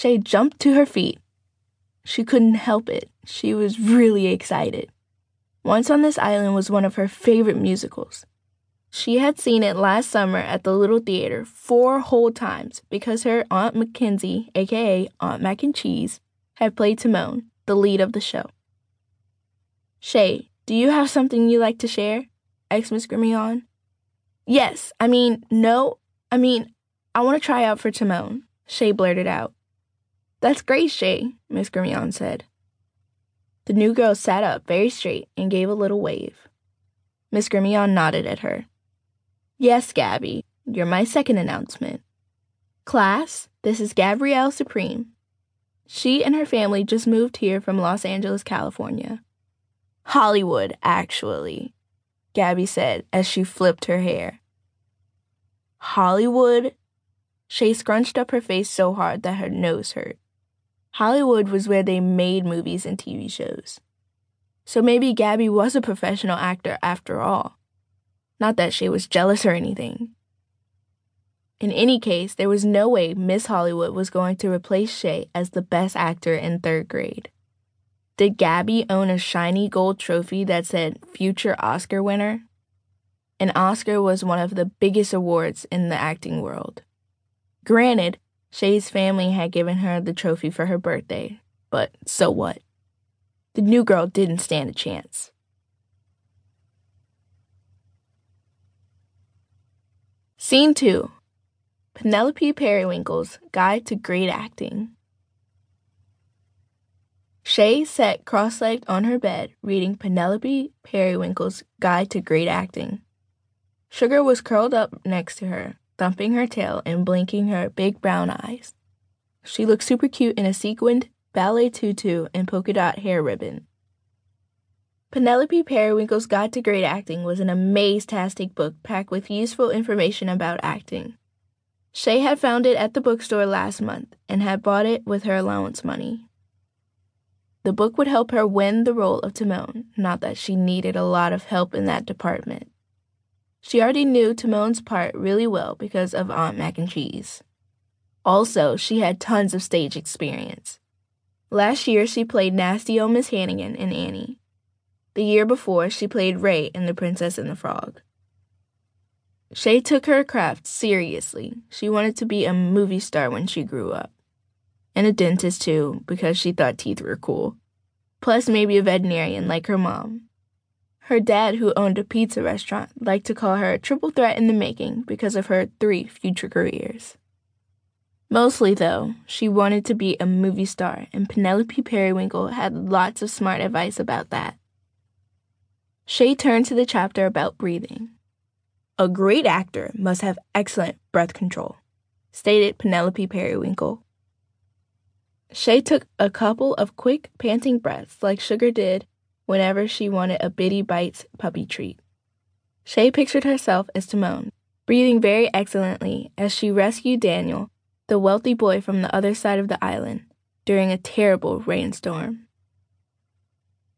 Shai jumped to her feet. She couldn't help it. She was really excited. Once on This Island was one of her favorite musicals. She had seen it last summer at the Little Theater four whole times because her Aunt Mackenzie, aka Aunt Mac and Cheese, had played Ti Moune, the lead of the show. Shai, do you have something you'd like to share? asked Miss Gremillion. Yes, I mean, no, I mean, I want to try out for Timon, Shai blurted out. That's great, Shai, Miss Gremillion said. The new girl sat up very straight and gave a little wave. Miss Gremillion nodded at her. Yes, Gabby, you're my second announcement. Class, this is Gabrielle Supreme. She and her family just moved here from Los Angeles, California. Hollywood, actually, Gabby said as she flipped her hair. Hollywood? Shai scrunched up her face so hard that her nose hurt. Hollywood was where they made movies and TV shows. So maybe Gabby was a professional actor after all. Not that Shai was jealous or anything. In any case, there was no way Miss Hollywood was going to replace Shai as the best actor in third grade. Did Gabby own a shiny gold trophy that said future Oscar winner? An Oscar was one of the biggest awards in the acting world. Granted, Shai's family had given her the trophy for her birthday, but so what? The new girl didn't stand a chance. Scene 2 Penelope Periwinkle's Guide to Great Acting. Shai sat cross legged on her bed reading Penelope Periwinkle's Guide to Great Acting. Sugar was curled up next to her, thumping her tail and blinking her big brown eyes. She looked super cute in a sequined ballet tutu and polka dot hair ribbon. Penelope Periwinkle's Guide to Great Acting was an amaze-tastic book packed with useful information about acting. Shai had found it at the bookstore last month and had bought it with her allowance money. The book would help her win the role of Ti Moune, not that she needed a lot of help in that department. She already knew Ti Moune's part really well because of Aunt Mac and Cheese. Also, she had tons of stage experience. Last year, she played nasty old Miss Hannigan in Annie. The year before, she played Ray in The Princess and the Frog. Shai took her craft seriously. She wanted to be a movie star when she grew up. And a dentist, too, because she thought teeth were cool. Plus, maybe a veterinarian like her mom. Her dad, who owned a pizza restaurant, liked to call her a triple threat in the making because of her three future careers. Mostly, though, she wanted to be a movie star, and Penelope Periwinkle had lots of smart advice about that. Shai turned to the chapter about breathing. A great actor must have excellent breath control, stated Penelope Periwinkle. Shai took a couple of quick, panting breaths like Sugar did whenever she wanted a Bitty Bites puppy treat. Shai pictured herself as Ti Moune, breathing very excellently as she rescued Daniel, the wealthy boy from the other side of the island, during a terrible rainstorm.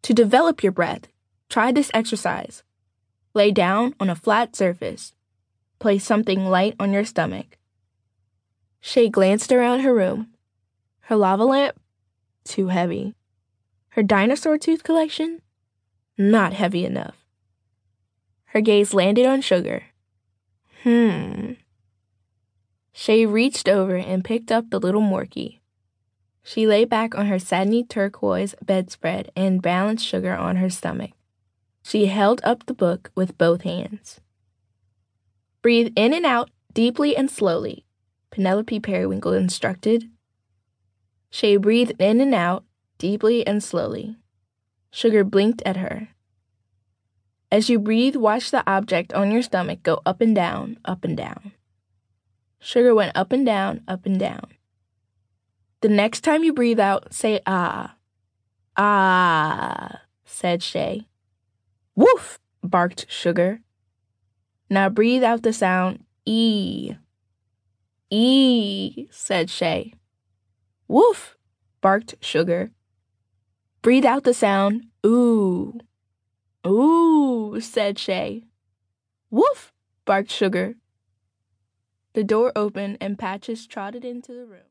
To develop your breath, try this exercise. Lay down on a flat surface. Place something light on your stomach. Shai glanced around her room. Her lava lamp? Too heavy. Her dinosaur tooth collection? Not heavy enough. Her gaze landed on Sugar. Hmm. Shai reached over and picked up the little Morkie. She lay back on her satiny turquoise bedspread and balanced Sugar on her stomach. She held up the book with both hands. Breathe in and out deeply and slowly, Penelope Periwinkle instructed. Shai breathed in and out deeply and slowly. Sugar blinked at her. As you breathe, watch the object on your stomach go up and down, up and down. Sugar went up and down, up and down. The next time you breathe out, say ah. Ah, said Shai. Woof, barked Sugar. Now breathe out the sound E. E, said Shai. Woof, barked Sugar. Breathe out the sound ooh. Ooh, said Shai. Woof, barked Sugar. The door opened and Patches trotted into the room.